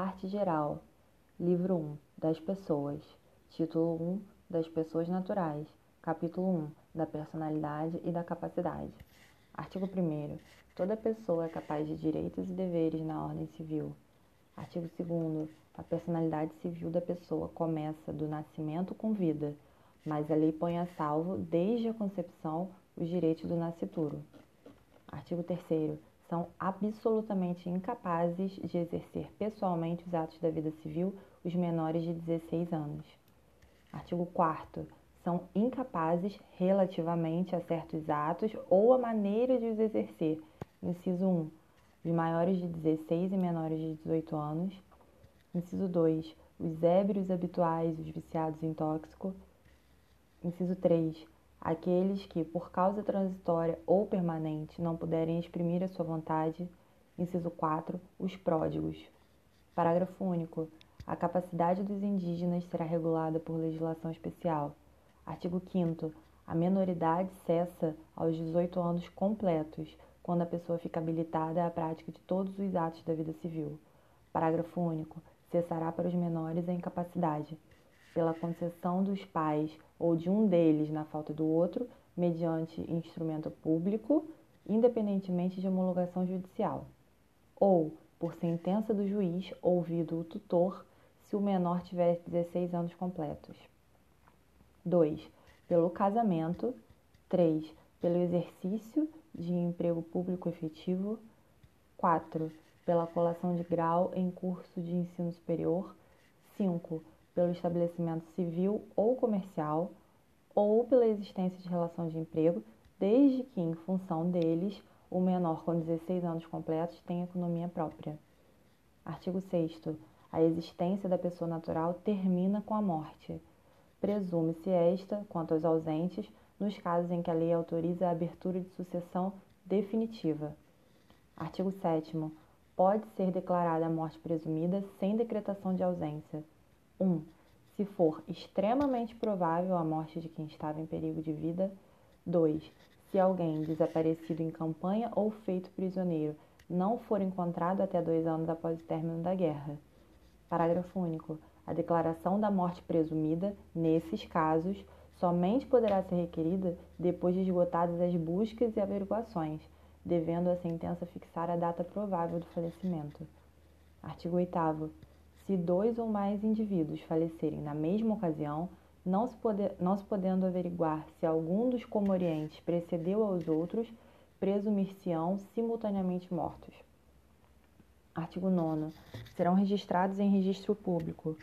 Parte geral. Livro 1. Das pessoas. Título 1. Das pessoas naturais. Capítulo 1. Da personalidade e da capacidade. Artigo 1. Toda pessoa é capaz de direitos e deveres na ordem civil. Artigo 2. A personalidade civil da pessoa começa do nascimento com vida, mas a lei põe a salvo, desde a concepção, os direitos do nascituro. Artigo 3 são absolutamente incapazes de exercer pessoalmente os atos da vida civil os menores de 16 anos. Artigo 4 são incapazes relativamente a certos atos ou a maneira de os exercer. Inciso 1. Os maiores de 16 e menores de 18 anos. Inciso 2. Os ébrios habituais, os viciados em tóxico. Inciso 3 aqueles que, por causa transitória ou permanente, não puderem exprimir a sua vontade. Inciso 4. Os pródigos. Parágrafo único. A capacidade dos indígenas será regulada por legislação especial. Artigo 5. A menoridade cessa aos 18 anos completos, quando a pessoa fica habilitada à prática de todos os atos da vida civil. Parágrafo único. Cessará para os menores a incapacidade pela concessão dos pais ou de um deles na falta do outro, mediante instrumento público, independentemente de homologação judicial, ou por sentença do juiz ouvido o tutor, se o menor tiver 16 anos completos. 2. Pelo casamento. 3. Pelo exercício de emprego público efetivo. 4. Pela colação de grau em curso de ensino superior. 5 pelo estabelecimento civil ou comercial ou pela existência de relação de emprego, desde que, em função deles, o menor com 16 anos completos tenha economia própria. Artigo 6. A existência da pessoa natural termina com a morte. Presume-se esta, quanto aos ausentes, nos casos em que a lei autoriza a abertura de sucessão definitiva. Artigo 7. Pode ser declarada a morte presumida sem decretação de ausência 1. Se for extremamente provável a morte de quem estava em perigo de vida. 2. Se alguém desaparecido em campanha ou feito prisioneiro não for encontrado até dois anos após o término da guerra. Parágrafo único. A declaração da morte presumida, nesses casos, somente poderá ser requerida depois de esgotadas as buscas e averiguações, devendo a sentença fixar a data provável do falecimento. Artigo 8 se dois ou mais indivíduos falecerem na mesma ocasião, não se, não se podendo averiguar se algum dos comorientes precedeu aos outros, presumir-se-ão simultaneamente mortos. Artigo 9. Serão registrados em registro público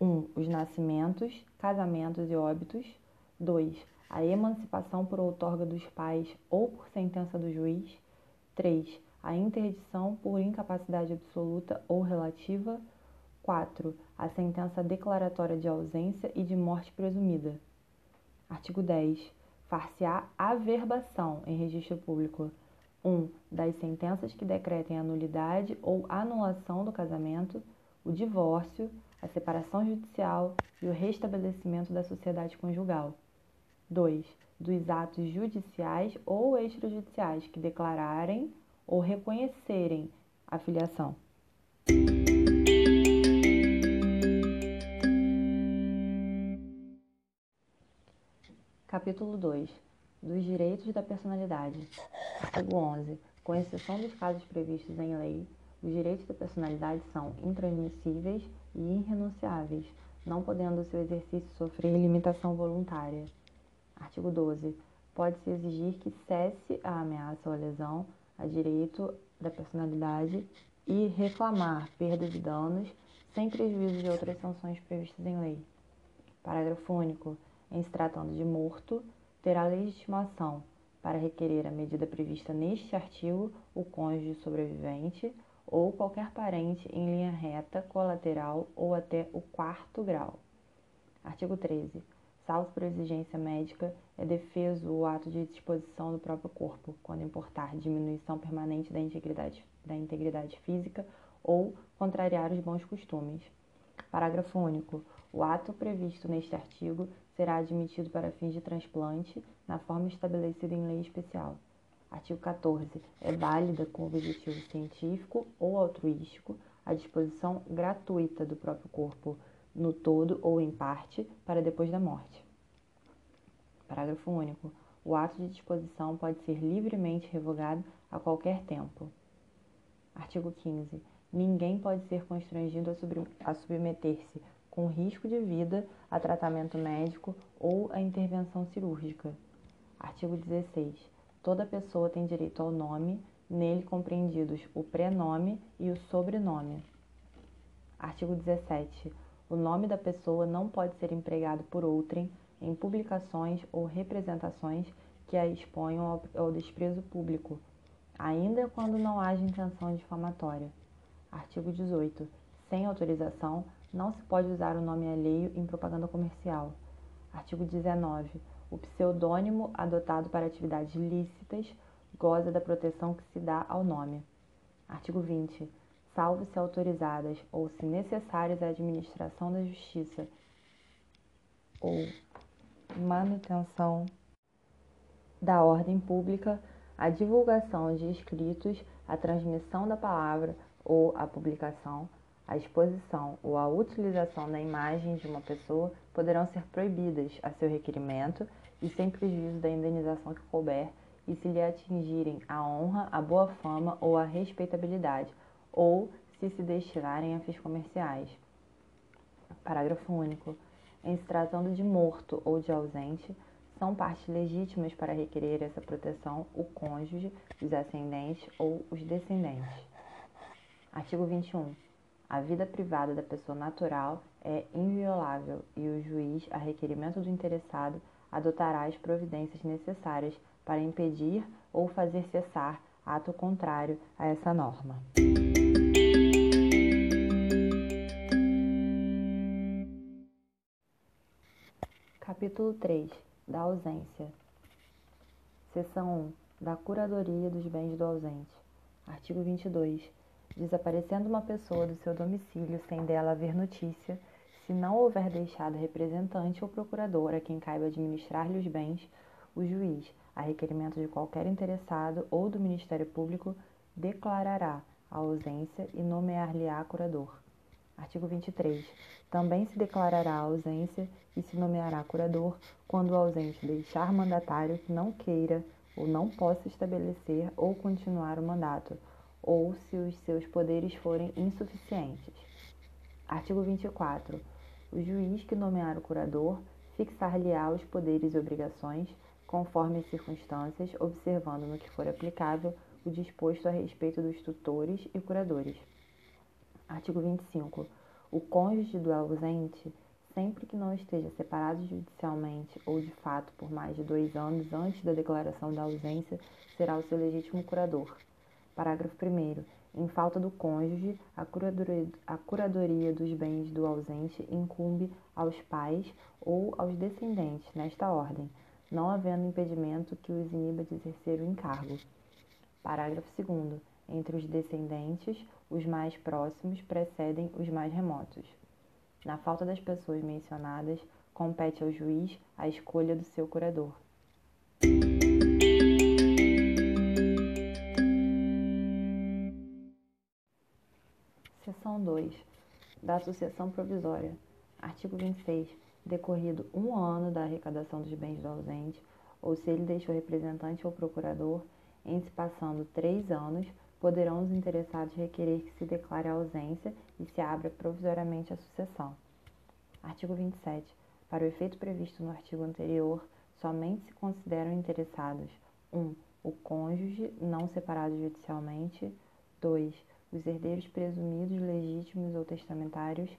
1. Um, os nascimentos, casamentos e óbitos. 2. A emancipação por outorga dos pais ou por sentença do juiz. 3. A interdição por incapacidade absoluta ou relativa. 4. A sentença declaratória de ausência e de morte presumida. Artigo 10. Far-se-á averbação em registro público 1. Um, das sentenças que decretem a nulidade ou anulação do casamento, o divórcio, a separação judicial e o restabelecimento da sociedade conjugal. 2. Dos atos judiciais ou extrajudiciais que declararem ou reconhecerem a filiação. Capítulo 2 Dos direitos da personalidade. Artigo 11. Com exceção dos casos previstos em lei, os direitos da personalidade são intransmissíveis e irrenunciáveis, não podendo o seu exercício sofrer limitação voluntária. Artigo 12. Pode-se exigir que cesse a ameaça ou a lesão a direito da personalidade e reclamar perda de danos sem prejuízo de outras sanções previstas em lei. Parágrafo único em se tratando de morto, terá legitimação para requerer a medida prevista neste artigo o cônjuge sobrevivente ou qualquer parente em linha reta, colateral ou até o quarto grau. Artigo 13. Salvo por exigência médica, é defeso o ato de disposição do próprio corpo, quando importar diminuição permanente da integridade, da integridade física ou contrariar os bons costumes. Parágrafo único. O ato previsto neste artigo será admitido para fins de transplante na forma estabelecida em lei especial. Artigo 14. É válida com objetivo científico ou altruístico a disposição gratuita do próprio corpo no todo ou em parte para depois da morte. Parágrafo único. O ato de disposição pode ser livremente revogado a qualquer tempo. Artigo 15. Ninguém pode ser constrangido a submeter-se, com risco de vida, a tratamento médico ou a intervenção cirúrgica. Artigo 16. Toda pessoa tem direito ao nome, nele compreendidos o prenome e o sobrenome. Artigo 17. O nome da pessoa não pode ser empregado por outrem em publicações ou representações que a exponham ao, ao desprezo público, ainda quando não haja intenção difamatória. Artigo 18. Sem autorização, não se pode usar o nome alheio em propaganda comercial. Artigo 19. O pseudônimo adotado para atividades lícitas goza da proteção que se dá ao nome. Artigo 20. Salvo se autorizadas ou se necessárias à administração da justiça ou manutenção da ordem pública, a divulgação de escritos, a transmissão da palavra ou a publicação, a exposição ou a utilização da imagem de uma pessoa poderão ser proibidas a seu requerimento e sem prejuízo da indenização que couber e se lhe atingirem a honra, a boa fama ou a respeitabilidade, ou se se destinarem a fins comerciais. Parágrafo único. Em se tratando de morto ou de ausente, são partes legítimas para requerer essa proteção o cônjuge, os ascendentes ou os descendentes. Artigo 21. A vida privada da pessoa natural é inviolável e o juiz, a requerimento do interessado, adotará as providências necessárias para impedir ou fazer cessar ato contrário a essa norma. Capítulo 3 Da ausência. Seção 1 Da curadoria dos bens do ausente. Artigo 22. Desaparecendo uma pessoa do seu domicílio sem dela haver notícia, se não houver deixado representante ou procurador a quem caiba administrar-lhe os bens, o juiz, a requerimento de qualquer interessado ou do Ministério Público, declarará a ausência e nomear-lhe-á curador. Artigo 23. Também se declarará a ausência e se nomeará curador quando o ausente deixar mandatário que não queira ou não possa estabelecer ou continuar o mandato, ou se os seus poderes forem insuficientes. Artigo 24. O juiz que nomear o curador fixar-lhe-á os poderes e obrigações, conforme as circunstâncias, observando no que for aplicável o disposto a respeito dos tutores e curadores. Artigo 25. O cônjuge do ausente, sempre que não esteja separado judicialmente ou de fato por mais de dois anos antes da declaração da ausência, será o seu legítimo curador. Parágrafo 1. Em falta do cônjuge, a curadoria, a curadoria dos bens do ausente incumbe aos pais ou aos descendentes, nesta ordem, não havendo impedimento que os iniba de exercer o encargo. Parágrafo 2. Entre os descendentes, os mais próximos precedem os mais remotos. Na falta das pessoas mencionadas, compete ao juiz a escolha do seu curador. Seção 2. Da Associação Provisória. Artigo 26. Decorrido um ano da arrecadação dos bens do ausente, ou se ele deixou representante ou procurador, em se passando três anos, poderão os interessados requerer que se declare a ausência e se abra provisoriamente a sucessão. Artigo 27. Para o efeito previsto no artigo anterior, somente se consideram interessados 1. Um, o cônjuge não separado judicialmente. 2. Os herdeiros presumidos legítimos ou testamentários.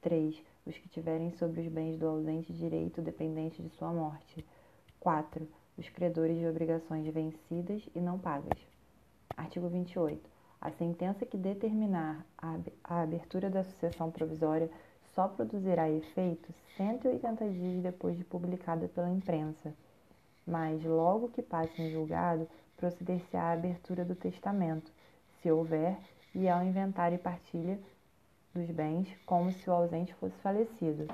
3. Os que tiverem sobre os bens do ausente direito dependente de sua morte. 4. Os credores de obrigações vencidas e não pagas. Artigo 28. A sentença que determinar a abertura da sucessão provisória só produzirá efeito 180 dias depois de publicada pela imprensa, mas logo que passe em julgado, proceder-se à abertura do testamento, se houver, e ao inventário e partilha dos bens, como se o ausente fosse falecido.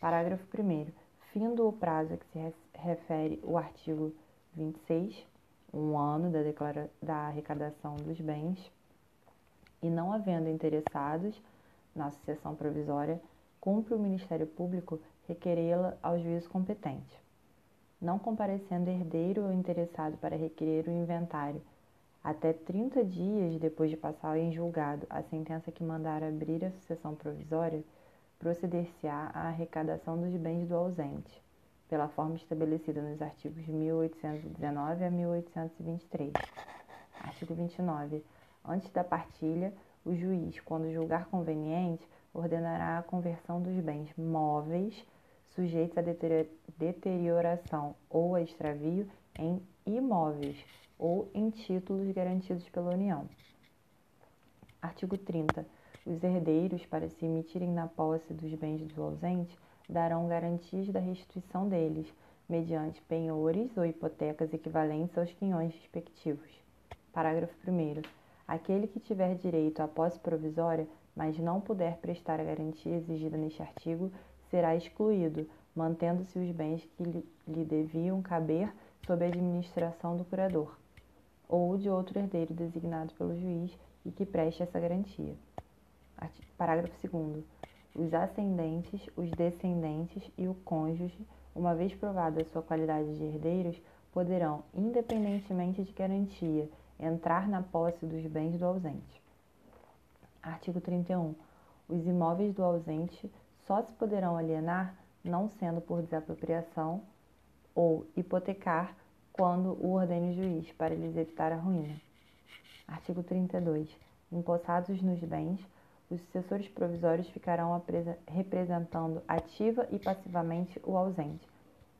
Parágrafo 1. Findo o prazo a que se refere o artigo 26, um ano da, declara da arrecadação dos bens. e não havendo interessados na sucessão provisória, cumpre o Ministério Público requerê-la ao juízo competente. Não comparecendo herdeiro ou interessado para requerer o inventário, até 30 dias depois de passar em julgado a sentença que mandar abrir a sucessão provisória, proceder-se-á à arrecadação dos bens do ausente, pela forma estabelecida nos artigos 1819 a 1823. Artigo 29. Antes da partilha, o juiz, quando julgar conveniente, ordenará a conversão dos bens móveis sujeitos a deterioração ou a extravio em imóveis ou em títulos garantidos pela União. Artigo 30. Os herdeiros, para se emitirem na posse dos bens do ausente, darão garantias da restituição deles, mediante penhores ou hipotecas equivalentes aos quinhões respectivos. Parágrafo 1. Aquele que tiver direito à posse provisória, mas não puder prestar a garantia exigida neste artigo, será excluído, mantendo-se os bens que lhe deviam caber sob a administração do curador ou de outro herdeiro designado pelo juiz e que preste essa garantia. Parágrafo 2. Os ascendentes, os descendentes e o cônjuge, uma vez provada a sua qualidade de herdeiros, poderão, independentemente de garantia, entrar na posse dos bens do ausente. Artigo 31. Os imóveis do ausente só se poderão alienar não sendo por desapropriação ou hipotecar quando o ordene o juiz para lhes evitar a ruína. Artigo 32. Empossados nos bens, os sucessores provisórios ficarão representando ativa e passivamente o ausente,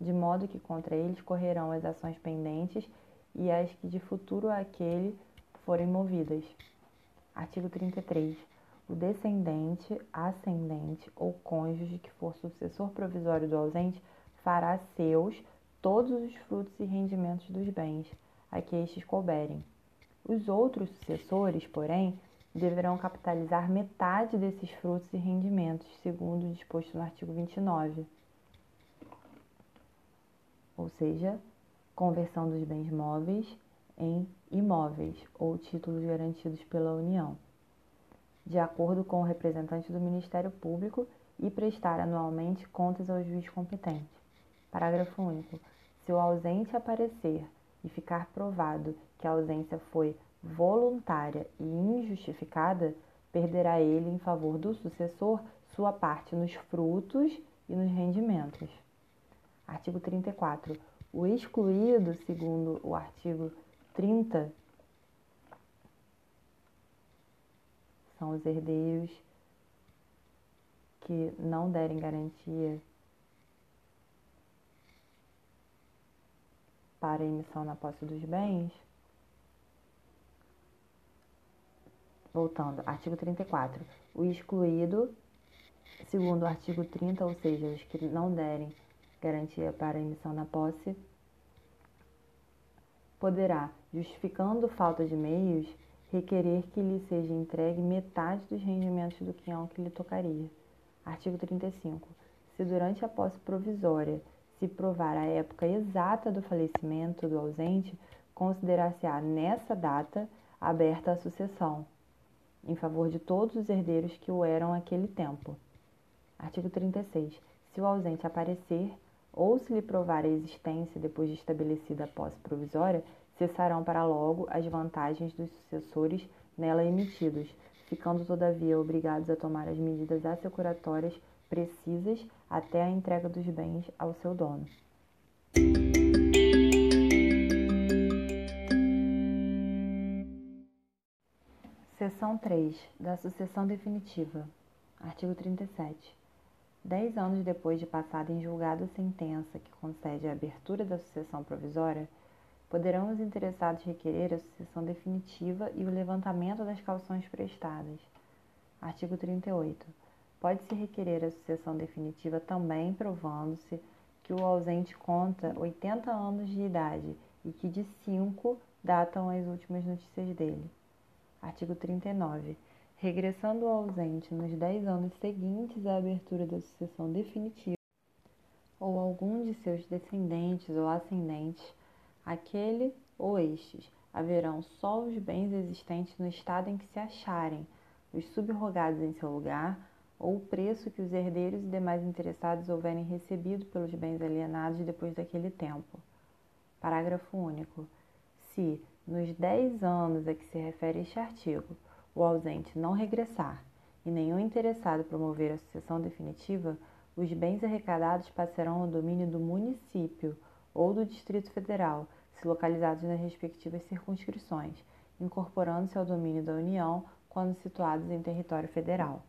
de modo que contra eles correrão as ações pendentes e as que de futuro àquele forem movidas. Artigo 33. O descendente, ascendente ou cônjuge que for sucessor provisório do ausente fará seus todos os frutos e rendimentos dos bens a que estes couberem. Os outros sucessores, porém, deverão capitalizar metade desses frutos e rendimentos, segundo o disposto no artigo 29. Ou seja, conversão dos bens móveis em imóveis ou títulos garantidos pela União, de acordo com o representante do Ministério Público e prestar anualmente contas ao juiz competente. Parágrafo único. Se o ausente aparecer e ficar provado que a ausência foi voluntária e injustificada, perderá ele em favor do sucessor sua parte nos frutos e nos rendimentos. Artigo 34. O excluído, segundo o artigo 30, são os herdeiros que não derem garantia para emissão na posse dos bens. Voltando, artigo 34. O excluído, segundo o artigo 30, ou seja, os que não derem garantia para emissão na posse, poderá, justificando falta de meios, requerer que lhe seja entregue metade dos rendimentos do quinhão que lhe tocaria. Artigo 35. Se durante a posse provisória se provar a época exata do falecimento do ausente, considerar-se-á nessa data aberta a sucessão, em favor de todos os herdeiros que o eram aquele tempo. Artigo 36. Se o ausente aparecer, ou se lhe provar a existência depois de estabelecida a posse provisória, cessarão para logo as vantagens dos sucessores nela emitidos, ficando todavia obrigados a tomar as medidas assecuratórias precisas até a entrega dos bens ao seu dono. Seção 3 da sucessão definitiva. Artigo 37. Dez anos depois de passada em julgado a sentença que concede a abertura da sucessão provisória, poderão os interessados requerer a sucessão definitiva e o levantamento das calções prestadas. Artigo 38. Pode-se requerer a sucessão definitiva também provando-se que o ausente conta 80 anos de idade e que de 5 datam as últimas notícias dele. Artigo 39. Regressando o ausente nos 10 anos seguintes à abertura da sucessão definitiva, ou algum de seus descendentes ou ascendentes, aquele ou estes haverão só os bens existentes no estado em que se acharem, os subrogados em seu lugar, ou o preço que os herdeiros e demais interessados houverem recebido pelos bens alienados depois daquele tempo. Parágrafo único. Se, nos dez anos a que se refere este artigo, o ausente não regressar e nenhum interessado promover a sucessão definitiva, os bens arrecadados passarão ao domínio do município ou do Distrito Federal, se localizados nas respectivas circunscrições, incorporando-se ao domínio da União quando situados em território federal.